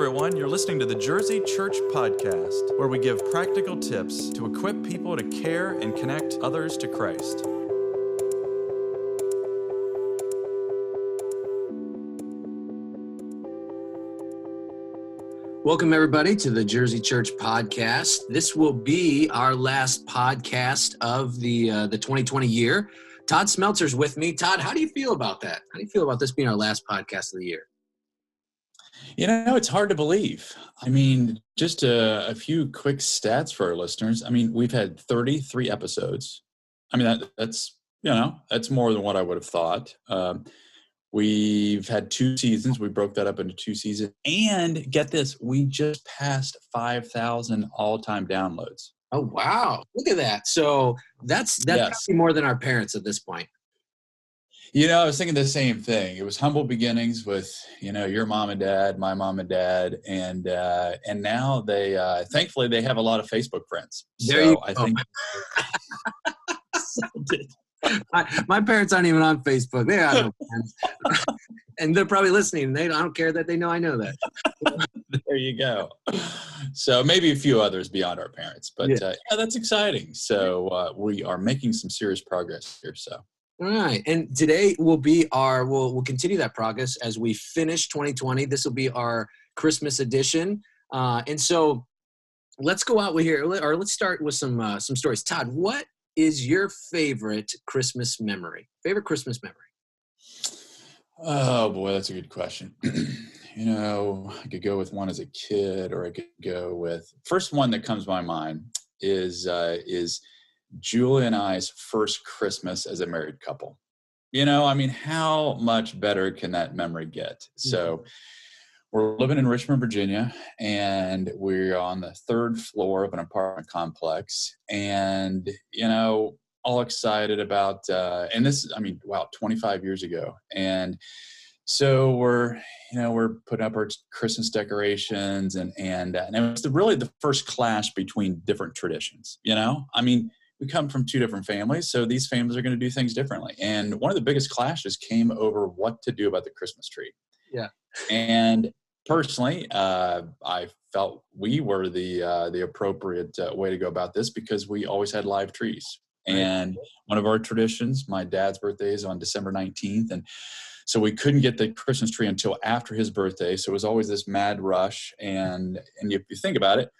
everyone. You're listening to the Jersey Church Podcast, where we give practical tips to equip people to care and connect others to Christ. Welcome, everybody, to the Jersey Church Podcast. This will be our last podcast of the uh, the 2020 year. Todd Smeltzer's with me. Todd, how do you feel about that? How do you feel about this being our last podcast of the year? You know, it's hard to believe. I mean, just a, a, few quick stats for our listeners. I mean, we've had 33 episodes. I mean, that, that's, you know, that's more than what I would have thought. Um, we've had two seasons. We broke that up into two seasons. And get this, we just passed 5,000 all time downloads. Oh, wow. Look at that. So that's, that's yes. more than our parents at this point. You know, I was thinking the same thing. It was humble beginnings with you know your mom and dad, my mom and dad, and uh, and now they uh, thankfully they have a lot of Facebook friends. There so I think. my, my, parents aren't even on Facebook. They are no friends, and they're probably listening. They I don't care that they know I know that. there you go. So maybe a few others beyond our parents, but yeah, uh, yeah that's exciting. So uh, we are making some serious progress here. So all right. And today will be our, we'll, we'll continue that progress as we finish 2020. This will be our Christmas edition. Uh, and so let's go out with here, or let's start with some, uh, some stories. Todd, what is your favorite Christmas memory? Favorite Christmas memory? Oh boy, that's a good question. you know, I could go with one as a kid, or I could go with first one that comes to my mind is uh, is Julie and I's first Christmas as a married couple. You know, I mean, how much better can that memory get? So, mm-hmm. we're living in Richmond, Virginia, and we're on the third floor of an apartment complex. And, you know, all excited about, uh, and this, I mean, wow, 25 years ago. And, so we're you know we're putting up our christmas decorations and and and it was the, really the first clash between different traditions you know i mean we come from two different families, so these families are going to do things differently. And one of the biggest clashes came over what to do about the Christmas tree. Yeah. And personally, uh, I felt we were the uh, the appropriate uh, way to go about this because we always had live trees. And one of our traditions, my dad's birthday is on December 19th, and so we couldn't get the Christmas tree until after his birthday. So it was always this mad rush. And and if you think about it,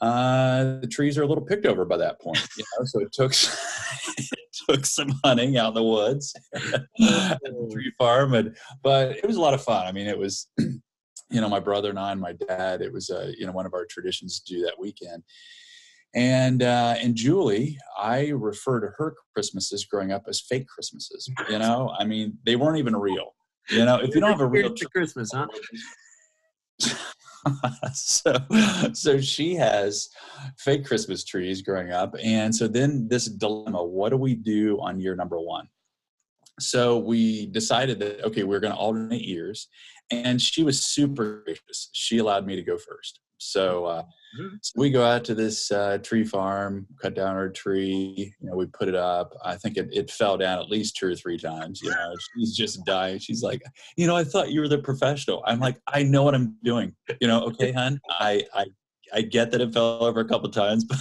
uh, the trees are a little picked over by that point. You know, so it took it took some hunting out in the woods at the tree farm, and but it was a lot of fun. I mean, it was. You know, my brother and I and my dad. It was, uh, you know, one of our traditions to do that weekend. And uh, and Julie, I refer to her Christmases growing up as fake Christmases. You know, I mean, they weren't even real. You know, if you don't have a real Christmas, huh? so so she has fake christmas trees growing up and so then this dilemma what do we do on year number one? So we decided that okay we're going to alternate years and she was super gracious she allowed me to go first so, uh, mm-hmm. so we go out to this uh, tree farm, cut down our tree. You know, we put it up. I think it, it fell down at least two or three times. You know, she's just dying. She's like, you know, I thought you were the professional. I'm like, I know what I'm doing. You know, okay, hun. I I I get that it fell over a couple times, but.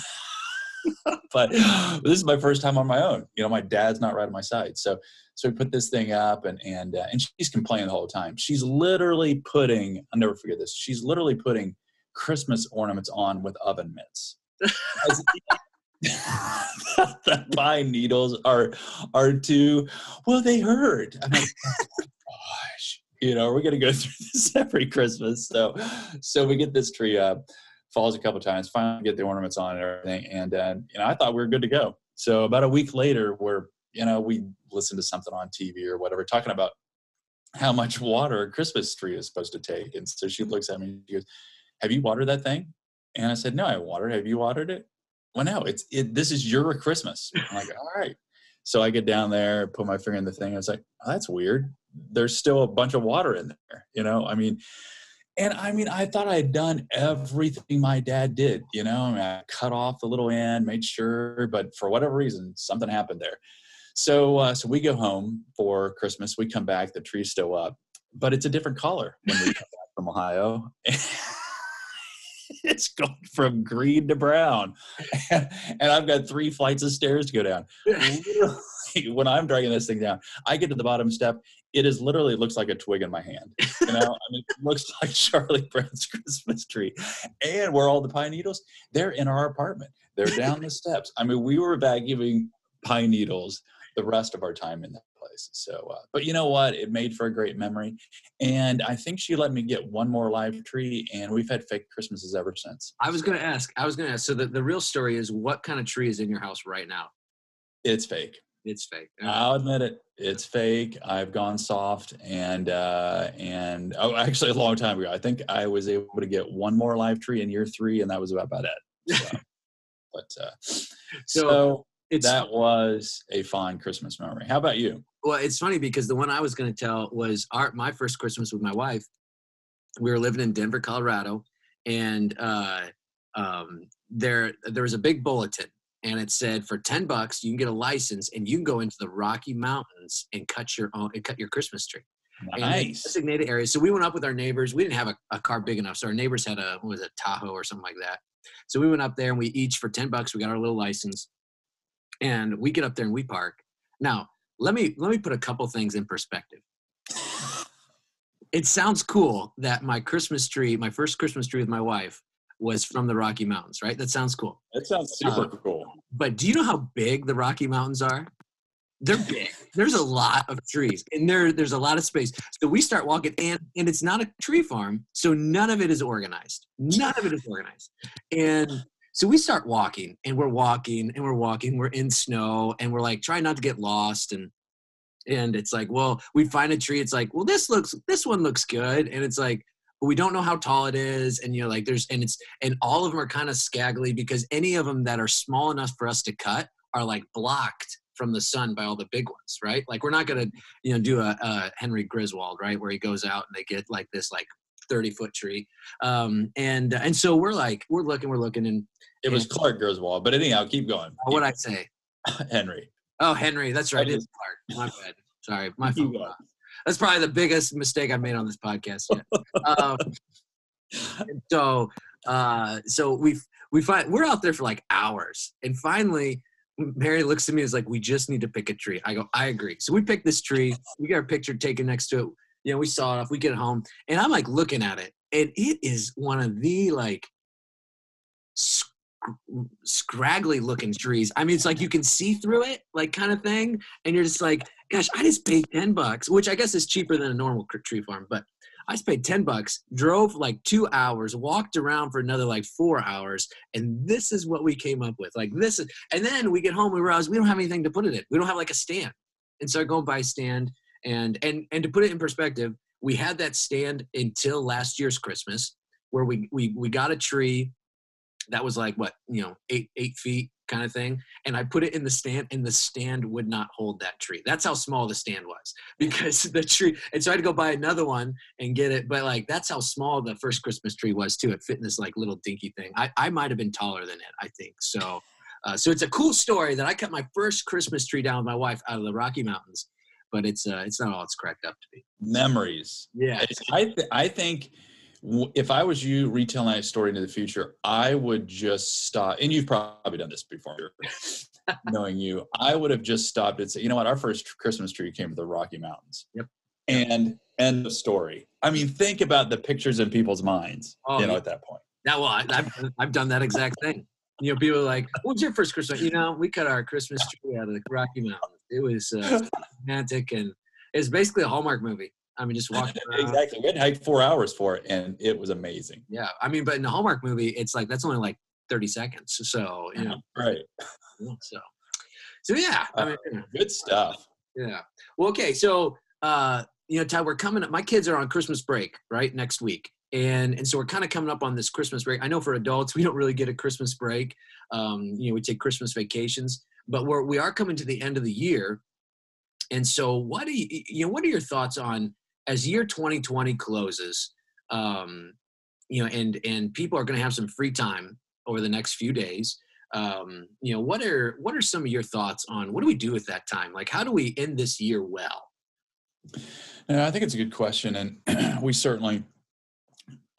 but this is my first time on my own. You know, my dad's not right on my side. So, so we put this thing up, and and uh, and she's complaining the whole time. She's literally putting. I'll never forget this. She's literally putting Christmas ornaments on with oven mitts. the pine needles are are too well they hurt like oh, gosh you know we're gonna go through this every christmas so so we get this tree up falls a couple times finally get the ornaments on and everything and uh, you know i thought we were good to go so about a week later we're you know we listened to something on tv or whatever talking about how much water a christmas tree is supposed to take and so she looks at me and she goes have you watered that thing? And I said, no, I watered. Have you watered it? Well, no, it's it. This is your Christmas. I'm like, all right. So I get down there, put my finger in the thing. I was like, oh, that's weird. There's still a bunch of water in there. You know, I mean, and I mean, I thought I had done everything my dad did. You know, I, mean, I cut off the little end, made sure, but for whatever reason, something happened there. So, uh, so we go home for Christmas. We come back, the tree's still up, but it's a different color when we come back from Ohio. it's going from green to brown, and, and I've got three flights of stairs to go down. When I'm dragging this thing down, I get to the bottom step. It is literally it looks like a twig in my hand. You know, I mean, it looks like Charlie Brown's Christmas tree. And where all the pine needles, they're in our apartment. They're down the steps. I mean, we were vacuuming pine needles the rest of our time in that place. So, uh, but you know what? It made for a great memory. And I think she let me get one more live tree, and we've had fake Christmases ever since. I was going to ask. I was going to ask. So the, the real story is, what kind of tree is in your house right now? It's fake. It's fake. I'll admit it. It's fake. I've gone soft, and uh, and oh, actually, a long time ago, I think I was able to get one more live tree in year three, and that was about about it. So, but uh, so, so it's, that was a fine Christmas memory. How about you? Well, it's funny because the one I was going to tell was our my first Christmas with my wife. We were living in Denver, Colorado, and uh, um, there there was a big bulletin, and it said for ten bucks you can get a license and you can go into the Rocky Mountains and cut your own and cut your Christmas tree. Nice. Designated area. So we went up with our neighbors. We didn't have a, a car big enough, so our neighbors had a what was it Tahoe or something like that. So we went up there and we each for ten bucks we got our little license, and we get up there and we park. Now let me let me put a couple things in perspective. It sounds cool that my Christmas tree, my first Christmas tree with my wife, was from the Rocky Mountains, right? That sounds cool. That sounds super uh, cool. But do you know how big the Rocky Mountains are? They're big. There's a lot of trees, and there there's a lot of space. So we start walking, and and it's not a tree farm, so none of it is organized. None of it is organized, and so we start walking and we're walking and we're walking. We're in snow and we're like trying not to get lost. And and it's like, well, we find a tree. It's like, well, this looks this one looks good. And it's like, but we don't know how tall it is. And you know, like there's and it's and all of them are kind of scaggly because any of them that are small enough for us to cut are like blocked from the sun by all the big ones, right? Like we're not gonna, you know, do a, a Henry Griswold, right, where he goes out and they get like this like 30 foot tree. Um, and and so we're like, we're looking, we're looking, and it was Clark Griswold. But anyhow, keep going. What I say? Henry. Oh, Henry. That's right. It's Clark. My bad. Sorry, my fault. That's probably the biggest mistake I've made on this podcast yet. um, so, uh, so we we find we're out there for like hours, and finally, Mary looks at me and is like, "We just need to pick a tree." I go, "I agree." So we pick this tree. We get our picture taken next to it you know, we saw it off. We get home, and I'm like looking at it, and it is one of the like sc- scraggly looking trees. I mean, it's like you can see through it, like kind of thing, and you're just like, gosh, I just paid ten bucks, which I guess is cheaper than a normal tree farm, but I just paid 10 bucks, drove like two hours, walked around for another like four hours, and this is what we came up with. Like this is, and then we get home, we realize we don't have anything to put it in. We don't have like a stand. And so I go and buy a stand and and and to put it in perspective, we had that stand until last year's Christmas, where we we we got a tree that was like what you know eight eight feet kind of thing and i put it in the stand and the stand would not hold that tree that's how small the stand was because the tree and so i had to go buy another one and get it but like that's how small the first christmas tree was too it fit in this like little dinky thing i, I might have been taller than it i think so uh, so it's a cool story that i cut my first christmas tree down with my wife out of the rocky mountains but it's uh, it's not all it's cracked up to be. Memories. Yeah. I th- I think if I was you retelling that story into the future, I would just stop. And you've probably done this before, knowing you. I would have just stopped and said, you know what, our first Christmas tree came from the Rocky Mountains. Yep. And end the story. I mean, think about the pictures in people's minds. Oh, you know, yeah. at that point. Yeah, well, I, have I've done that exact thing. You know, people are like, "What's your first Christmas?" You know, we cut our Christmas tree out of the Rocky Mountains. It was uh, romantic and it's basically a Hallmark movie. I mean, just walking exactly. We had to hike four hours for it, and it was amazing. Yeah, I mean, but in the Hallmark movie, it's like that's only like thirty seconds. So you know, right? So, so yeah, I mean, uh, good stuff. Yeah. Well, okay. So, uh, you know, Todd, we're coming up. My kids are on Christmas break right next week, and and so we're kind of coming up on this Christmas break. I know for adults, we don't really get a Christmas break. Um, you know, we take Christmas vacations but we're we are coming to the end of the year and so what do you you know what are your thoughts on as year 2020 closes um you know and and people are going to have some free time over the next few days um you know what are what are some of your thoughts on what do we do with that time? Like how do we end this year well? Yeah, i think it's a good question and we certainly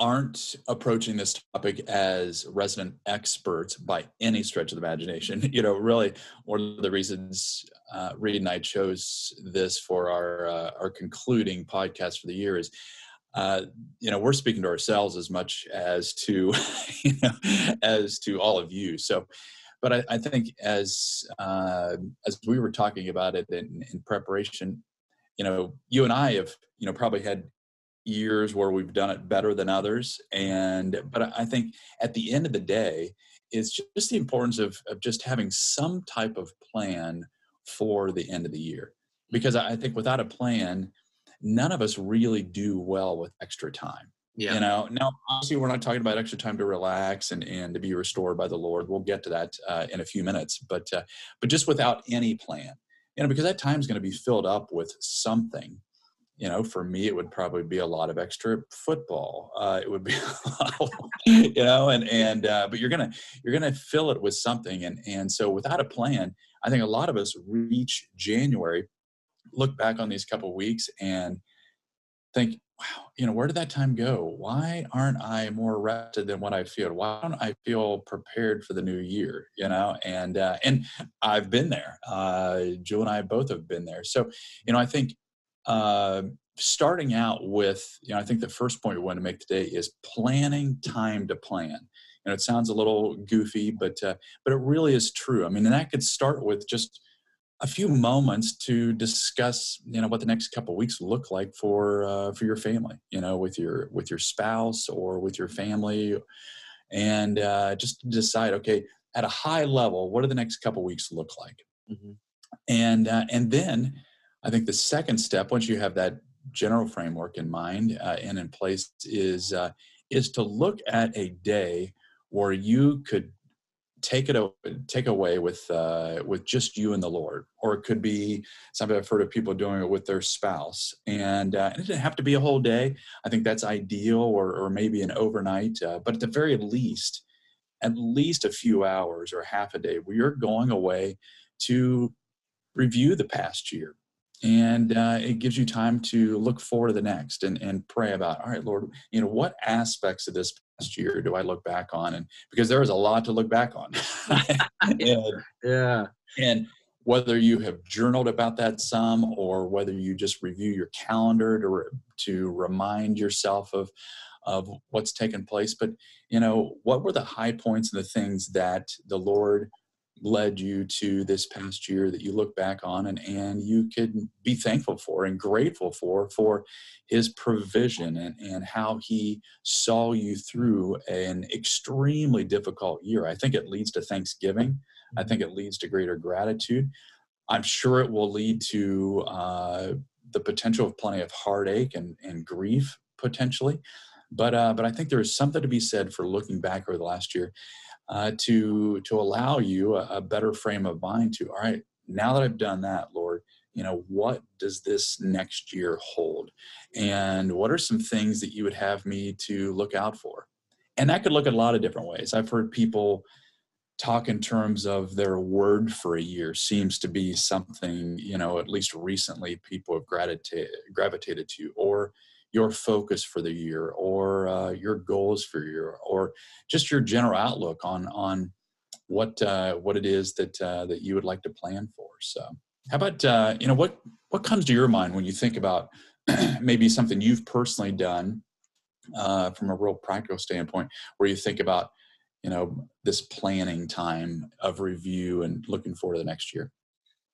aren't approaching this topic as resident experts by any stretch of the imagination. You know, really, one of the reasons uh, Reed and I chose this for our uh, our concluding podcast for the year is, uh, you know, we're speaking to ourselves as much as to, you know, as to all of you. So, but I, I think as uh, as we were talking about it in, in preparation, you know, you and I have, you know, probably had years where we've done it better than others and but i think at the end of the day it's just the importance of, of just having some type of plan for the end of the year. Because i think without a plan none of us really do well with extra time yeah. you know? Now obviously we're not talking about extra time to relax and, and to be restored by the lord. We'll get to that uh, in a few minutes but uh, but just without any plan you know because that time is going to be filled up with something you know, for me, it would probably be a lot of extra football. Uh, it would be, you know, and and uh, but you're gonna you're gonna fill it with something, and and so without a plan, I think a lot of us reach January, look back on these couple weeks, and think, wow, you know, where did that time go? Why aren't I more rested than what I feel? Why don't I feel prepared for the new year? You know, and uh, and I've been there. Uh, Jill and I both have been there. So, you know, I think uh, starting out with, you know, I think the first point we want to make today is planning time to plan. You know, it sounds a little goofy, but uh, but it really is true. I mean, and that could start with just a few moments to discuss, you know, what the next couple weeks look like for uh, for your family. You know, with your with your spouse or with your family, and uh, just decide, okay, at a high level, what do the next couple weeks look like? Mm-hmm. And uh, and then I think the second step, once you have that general framework in mind uh, and in place, is uh, is to look at a day where you could take it take away with uh, with just you and the Lord, or it could be something I've heard of people doing it with their spouse, and, uh, and it doesn't have to be a whole day. I think that's ideal, or or maybe an overnight, uh, but at the very least, at least a few hours or half a day where you're going away to review the past year and uh, it gives you time to look forward to the next and, and pray about all right lord you know what aspects of this past year do i look back on? And because there is a lot to look back on. And, yeah. and whether you have journaled about that some or whether you just review your calendar to re- to remind yourself of of what's taken place but you know what were the high points and the things that the lord led you to this past year that you look back on and, and you could be thankful for and grateful for for his provision and, and how he saw you through an extremely difficult year. I think it leads to thanksgiving. I think it leads to greater gratitude. I'm sure it will lead to uh, the potential of plenty of heartache and, and grief potentially. But uh, but i think there is something to be said for looking back over the last year uh, to to allow you a, a better frame of mind to all right now that i've done that lord you know what does this next year hold? And what are some things that you would have me to look out for? And that could look at a lot of different ways. I've heard people talk in terms of their word for a year seems to be something you know at least recently people have gravitated gravitated to or your focus for the year or uh, your goals for your year or just your general outlook on on what uh, what it is that uh, that you would like to plan for so. How about uh, you know what what comes to your mind when you think about maybe something you've personally done uh, from a real practical standpoint where you think about you know this planning time of review and looking forward to the next year?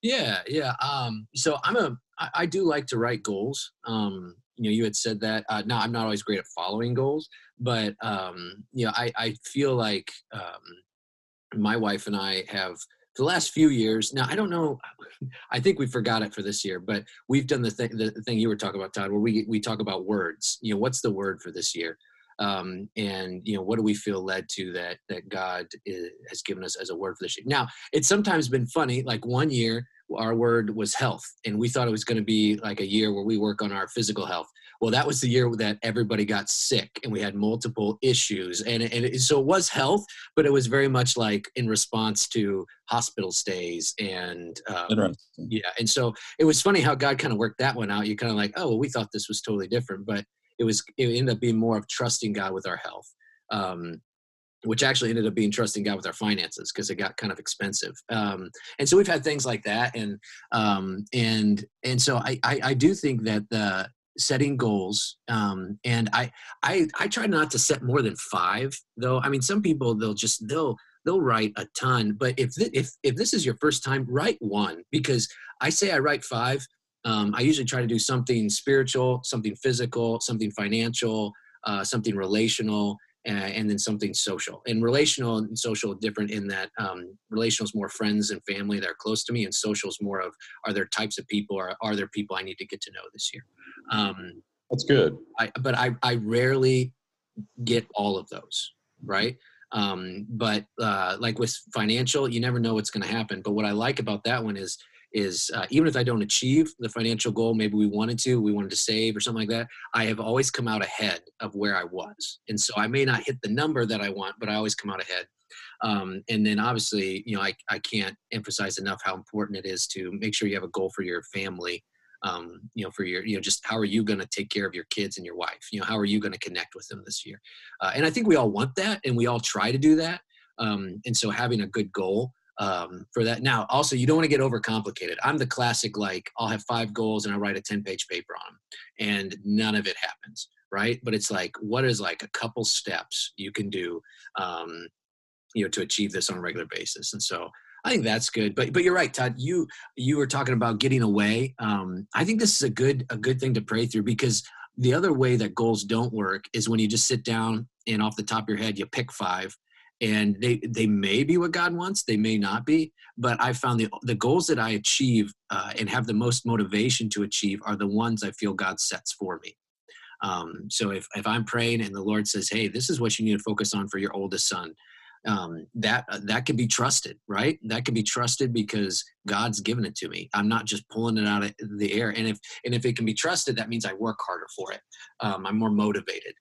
Yeah yeah um, so i'm a I, I do like to write goals um, you know you had said that uh, now i'm not always great at following goals but um, you know i, I feel like um, my wife and i have the last few years now i don't know i think we forgot it for this year but we've done the thing the thing you were talking about todd where we we talk about words you know what's the word for this year? Um, and you know what do we feel led to that that god is, has given us as a word for this year? Now it's sometimes been funny like one year our word was health and we thought it was going to be like a year where we work on our physical health. Well that was the year that everybody got sick and we had multiple issues and, and it, so it was health but it was very much like in response to hospital stays and um, yeah and so it was funny how god kind of worked that one out. You kind of like oh well, we thought this was totally different but it was it ended up being more of trusting God with our health. Um, which actually ended up being trusting God with our finances because it got kind of expensive. Um, and so we've had things like that, and um, and and so I, I, I do think that the setting goals um, and I I I try not to set more than five though. I mean, some people they'll just they'll they'll write a ton, but if th- if if this is your first time, write one because I say I write five. Um, I usually try to do something spiritual, something physical, something financial, uh, something relational, uh, and then something social. And relational and social different in that um, relational is more friends and family that are close to me, and social is more of are there types of people or are there people I need to get to know this year. Um, That's good. I, but I, I rarely get all of those, right? Um, but uh, like with financial, you never know what's going to happen. But what I like about that one is is uh, even if I don't achieve the financial goal, maybe we wanted to, we wanted to save or something like that, I have always come out ahead of where I was. And so I may not hit the number that I want, but I always come out ahead. Um, and then obviously, you know, I, I can't emphasize enough how important it is to make sure you have a goal for your family. Um, you know, for your, you know, just how are you going to take care of your kids and your wife? You know, how are you going to connect with them this year? Uh, and I think we all want that, and we all try to do that. Um, and so having a good goal um, for that. Now, also, you don't want to get overcomplicated. I'm the classic, like, I'll have five goals and I write a 10 page paper on them, and none of it happens, right? But it's like, what is like a couple steps you can do, um, you know, to achieve this on a regular basis? And so, I think that's good. But but you're right, Todd. You you were talking about getting away. Um, I think this is a good a good thing to pray through because the other way that goals don't work is when you just sit down and off the top of your head you pick five and they they may be what God wants, they may not be. But I found the the goals that I achieve uh, and have the most motivation to achieve are the ones I feel God sets for me. Um, so if if I'm praying and the Lord says, "Hey, this is what you need to focus on for your oldest son," um, that uh, that can be trusted, right? That can be trusted because God's given it to me. I'm not just pulling it out of the air. And if and if it can be trusted, that means I work harder for it. Um, I'm more motivated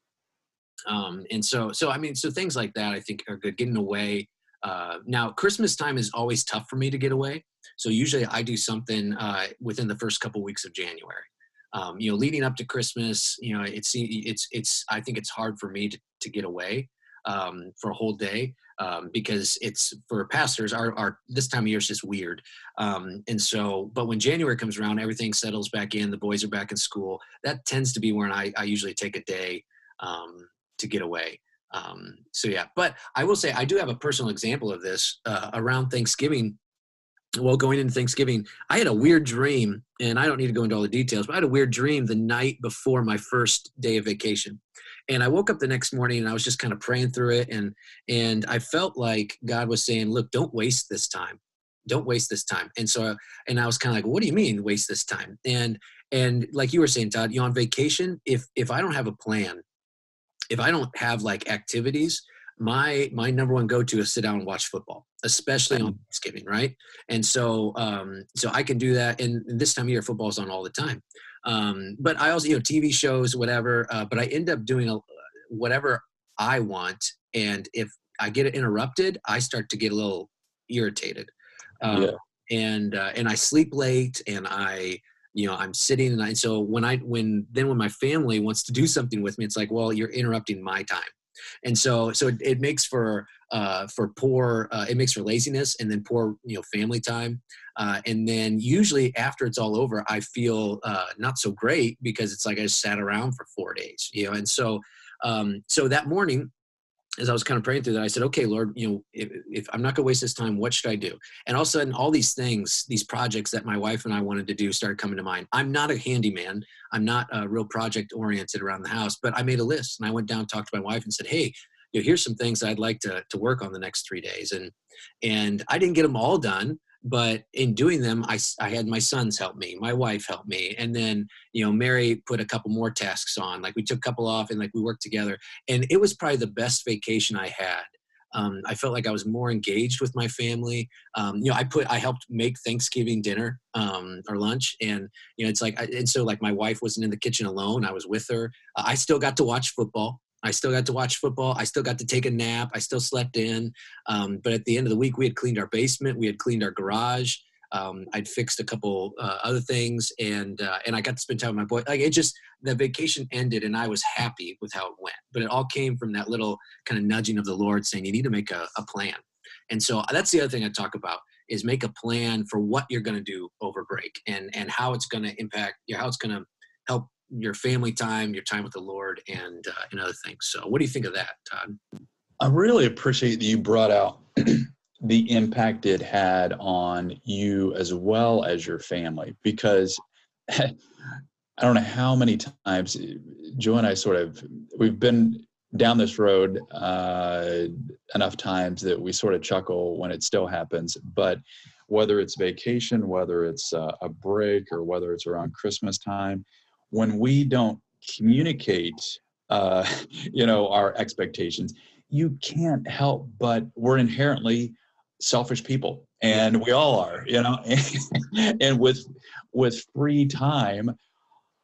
um, and so so i mean so things like that i think are good getting away uh, now christmas time is always tough for me to get away. So usually i do something uh, within the first couple weeks of january. Um, you know leading up to christmas you know it's it's it's i think it's hard for me to, to get away um, for a whole day um, because it's for pastors our, our this time of year is just weird. Um, and so but when january comes around everything settles back in the boys are back in school that tends to be when i, I usually take a day um, to get away. Um, so yeah, but I will say I do have a personal example of this uh, around Thanksgiving. Well, going into Thanksgiving, I had a weird dream, and I don't need to go into all the details, but I had a weird dream the night before my first day of vacation. And I woke up the next morning and I was just kind of praying through it, and and I felt like God was saying, "Look, don't waste this time don't waste this time and so and i was kind of like what do you mean waste this time and and like you were saying todd you know on vacation if if i don't have a plan if I don't have like activities, my my number one go to is sit down and watch football, especially on Thanksgiving, right? And so um, so I can do that. And this time of year, football's on all the time. Um, but I also you know TV shows, whatever. Uh, but I end up doing a, whatever I want, and if I get it interrupted, I start to get a little irritated. Um, yeah. And uh, and I sleep late, and I you know i'm sitting and I, so when i when then when my family wants to do something with me it's like well you're interrupting my time. And so so it, it makes for uh, for poor uh, it makes for laziness and then poor you know family time. Uh, and then usually after it's all over i feel uh, not so great because it's like i sat around for four days you know and so um, so that morning as I was kind of praying through that, I said, okay, Lord, you know, if, if, I'm not to waste this time, what should I do? And all of a sudden, all these things, these projects that my wife and I wanted to do started coming to mind. I'm not a handyman. I'm not a real project oriented around the house, but I made a list and I went down, talked to my wife and said, hey, you know, here's some things I'd like to, to work on the next three days. And, and I didn't get them all done, but in doing them I, I had my sons help me my wife helped me and then you know mary put a couple more tasks on like we took a couple off and like we worked together and it was probably the best vacation i had. Um, i felt like i was more engaged with my family. Um, you know i put i helped make thanksgiving dinner um, or lunch and you know it's like and so like my wife wasn't in the kitchen alone i was with her. Uh, i still got to watch football I still got to watch football. I still got to take a nap. I still slept in. Um, but at the end of the week, we had cleaned our basement. We had cleaned our garage. Um, I'd fixed a couple uh, other things, and uh, and I got to spend time with my boy. Like it just the vacation ended, and I was happy with how it went. But it all came from that little kind of nudging of the Lord, saying you need to make a, a plan. And so that's the other thing I talk about is make a plan for what you're going to do over break and and how it's going to impact you how it's going to help your family time your time with the lord and uh, and other things so what do you think of that todd i really appreciate that you brought out the impact it had on you as well as your family because i don't know how many times joe and i sort of we've been down this road uh, enough times that we sort of chuckle when it still happens. But whether it's vacation, whether it's uh, a break, or whether it's around Christmas time, when we don't communicate, uh, you know, our expectations, you can't help but we're inherently selfish people, and we all are, you know. and with with free time,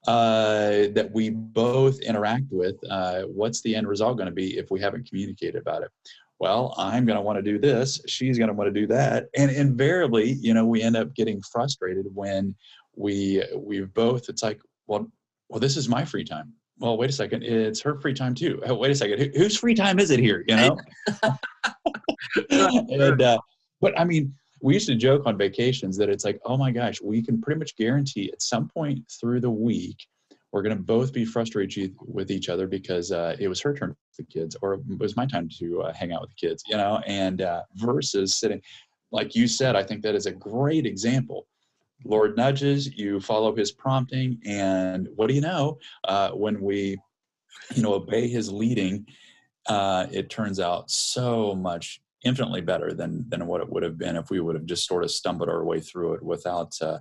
uh, that we both interact with, uh, what's the end result going to be if we haven't communicated about it? Well, I'm going to want to do this. She's going to want to do that, and invariably, you know, we end up getting frustrated when we we've both. It's like, well, well, this is my free time. Well, wait a second, it's her free time too. Oh, wait a second, Wh- whose free time is it here? You know, and uh, but I mean, we used to joke on vacations that it's like, oh my gosh, we can pretty much guarantee at some point through the week, we're going to both be frustrated with each other because uh, it was her turn with the kids or it was my time to uh, hang out with the kids, you know, and uh, versus sitting, like you said, I think that is a great example. Lord nudges, you follow his prompting, and what do you know? Uh, when we, you know, obey his leading, uh, it turns out so much infinitely better than than what it would have been if we would have just sort of stumbled our way through it without uh,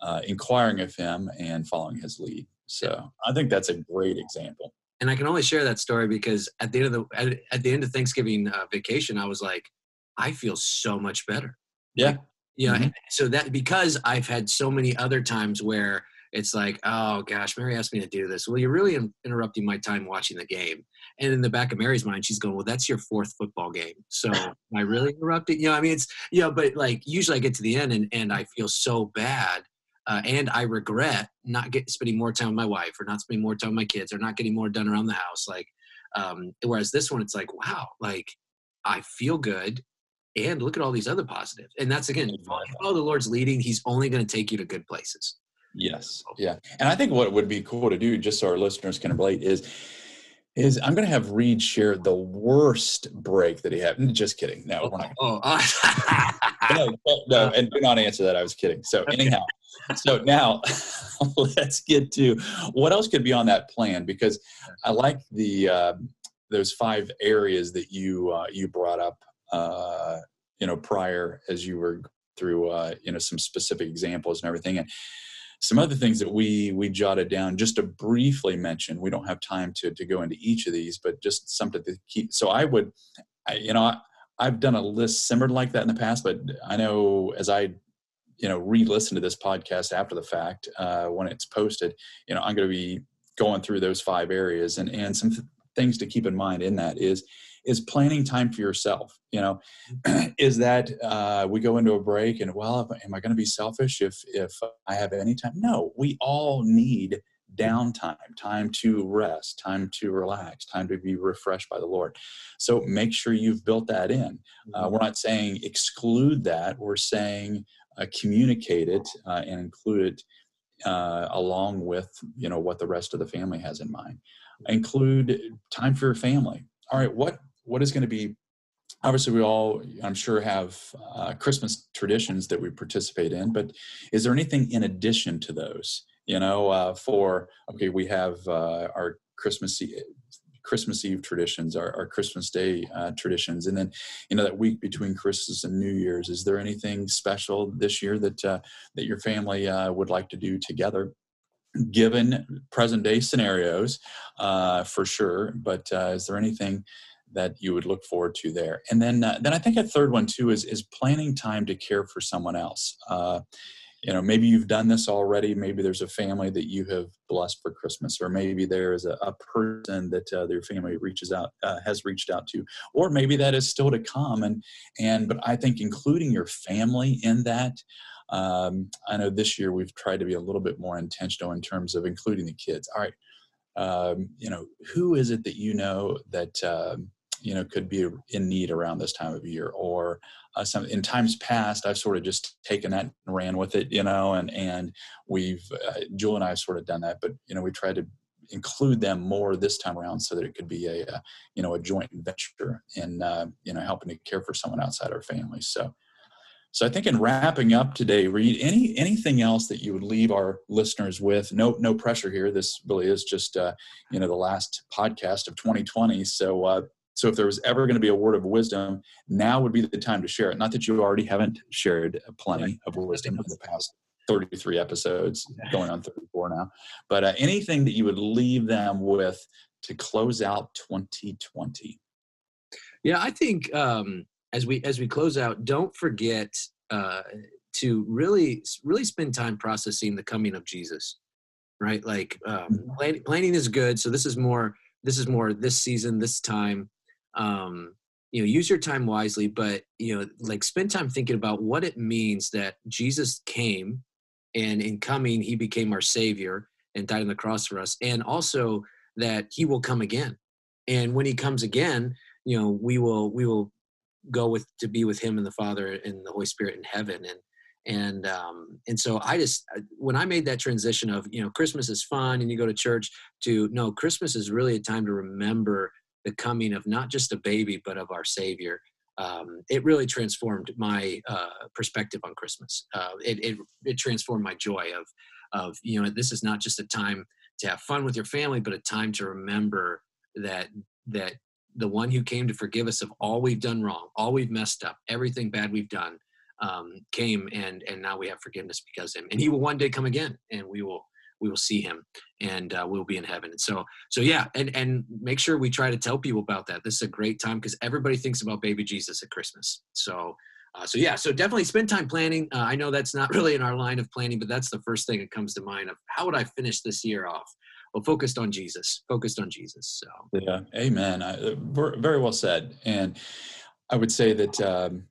uh, inquiring of him and following his lead. So I think that's a great example. And I can only share that story because at the end of the at, at the end of Thanksgiving uh, vacation, I was like, I feel so much better. Yeah. Like, yeah. Mhm. So that because I've had so many other times where it's like, oh gosh, Mary asked me to do this. Well, you're really in- interrupting my time watching the game. And in the back of Mary's mind, she's going, well, that's your fourth football game. So am I really interrupting? You know, I mean, it's, you know, but like usually I get to the end and, and I feel so bad. Uh, and I regret not get, spending more time with my wife or not spending more time with my kids or not getting more done around the house. Like, um, whereas this one, it's like, wow, like I feel good. And look at all these other positives. And that's again, follow, the Lord's leading. He's only going to take you to good places. Yes. Yeah. And I think what would be cool to do, just so our listeners can relate, is is I'm going to have Reed share the worst break that he had. Just kidding. No, we're not. Oh, no, no, and do not answer that. I was kidding. So anyhow, so now let's get to what else could be on that plan because I like the uh, those five areas that you uh, you brought up. Uh, you know, prior as you were through uh, you know some specific examples and everything, and some other things that we we jotted down just to briefly mention. We don't have time to to go into each of these, but just something to keep. So I would, I, you know. I, I've done a list similar like that in the past, but I know as I, you know, re-listen to this podcast after the fact uh, when it's posted, you know, I'm going to be going through those five areas and and some th- things to keep in mind in that is is planning time for yourself. You know, is that uh, we go into a break and well, am I going to be selfish if if I have any time? No, we all need downtime, time to rest, time to relax, time to be refreshed by the Lord. So make sure you've built that in. Uh, we're not saying exclude that. We're saying uh, communicate it uh, and include it uh, along with you know what the rest of the family has in mind. Include time for your family. All right, what what is going to be obviously we all i'm sure have uh, christmas traditions that we participate in but is there anything in addition to those? You know uh, for okay we have uh, our christmas christmas eve traditions our, our christmas day uh, traditions and then you know that week between christmas and new year's is there anything special this year that uh, that your family uh, would like to do together? Given present day scenarios uh, for sure but uh, is there anything that you would look forward to there. And then uh, then i think a third one too is is planning time to care for someone else. Uh, you know maybe you've done this already. Maybe there's a family that you have blessed for christmas or maybe there is a, a person that uh, their family reaches out uh, has reached out to. Or maybe that is still to come and and but i think including your family in that um, I know this year we've tried to be a little bit more intentional in terms of including the kids. All right, um, you know, who is it that you know that um, you know could be in need around this time of year, or uh, some in times past I've sort of just taken that and ran with it, you know, and and we've uh, Julie and I have sort of done that, but you know we tried to include them more this time around so that it could be a, a you know a joint venture in uh, you know helping to care for someone outside our family. So so I think in wrapping up today, Reed, any anything else that you would leave our listeners with? No, no pressure here. This really is just uh, you know the last podcast of 2020. So uh, so if there was ever going to be a word of wisdom, now would be the time to share it. Not that you already haven't shared plenty of wisdom in the past 33 episodes, going on 34 now. But uh, anything that you would leave them with to close out 2020. Yeah, I think um, as we as we close out, don't forget uh, to really really spend time processing the coming of Jesus. Right, like um, mm-hmm. planning is good. So this is more this is more this season, this time. Um, you know, use your time wisely, but you know, like spend time thinking about what it means that Jesus came, and in coming, he became our Savior and died on the cross for us, and also that he will come again. And when he comes again, you know, we will we will go with to be with him and the father and the holy spirit in heaven and and um and so i just when i made that transition of you know christmas is fun and you go to church to no christmas is really a time to remember the coming of not just a baby but of our savior um, it really transformed my uh, perspective on christmas uh, it, it, it transformed my joy of of you know this is not just a time to have fun with your family but a time to remember that that the one who came to forgive us of all we've done wrong, all we've messed up, everything bad we've done, um, came and and now we have forgiveness because him. And he will one day come again, and we will we will see him, and uh, we'll be in heaven. And so so yeah, and and make sure we try to tell people about that. This is a great time because everybody thinks about baby Jesus at Christmas. So. Uh, so yeah, so definitely spend time planning. Uh, I know that's not really in our line of planning, but that's the first thing that comes to mind of how would I finish this year off? well focused on jesus focused on jesus so yeah amen I, uh, very well said and i would say that um,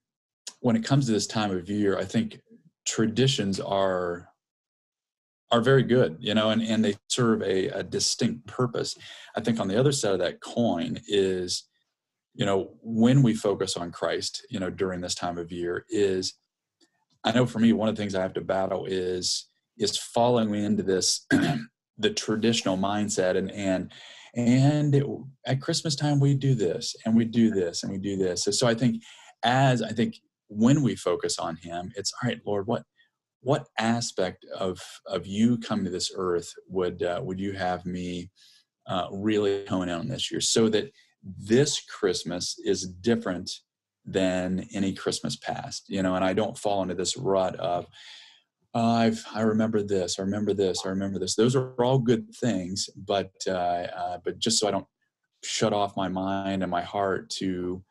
when it comes to this time of year i think traditions are are very good you know and, and they serve a, a distinct purpose. I think on the other side of that coin is you know when we focus on christ you know during this time of year is i know for me one of the things i have to battle is is falling into this the traditional mindset and and and it, at christmas time we do this and we do this and we do this. So, so i think as i think when we focus on him it's all right lord what what aspect of of you coming to this earth would uh, would you have me uh, really hone in on this year so that this christmas is different than any christmas past you know and i don't fall into this rut of I've, I remember this, I remember this, I remember this. Those are all good things, but uh, uh, but just so I don't shut off my mind and my heart to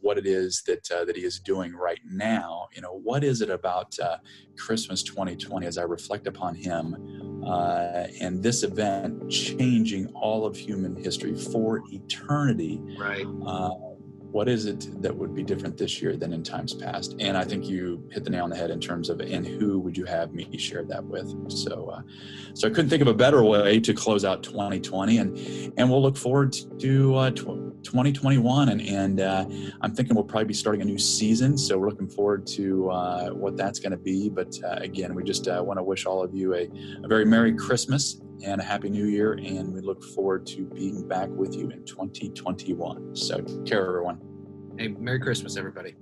what it is that uh, that he is doing right now. You know, what is it about uh, Christmas 2020 as I reflect upon him uh, and this event changing all of human history for eternity? Right what is it that would be different this year than in times past? And I think you hit the nail on the head in terms of and who would you have me share that with? So, uh, so I couldn't think of a better way to close out 2020, and and we'll look forward to uh, 2021, and and uh, I'm thinking we'll probably be starting a new season, so we're looking forward to uh, what that's going to be. But uh, again, we just uh, want to wish all of you a, a very merry Christmas and a happy new year. And we look forward to being back with you in 2021. So, care, everyone. Hey, Merry Christmas, everybody.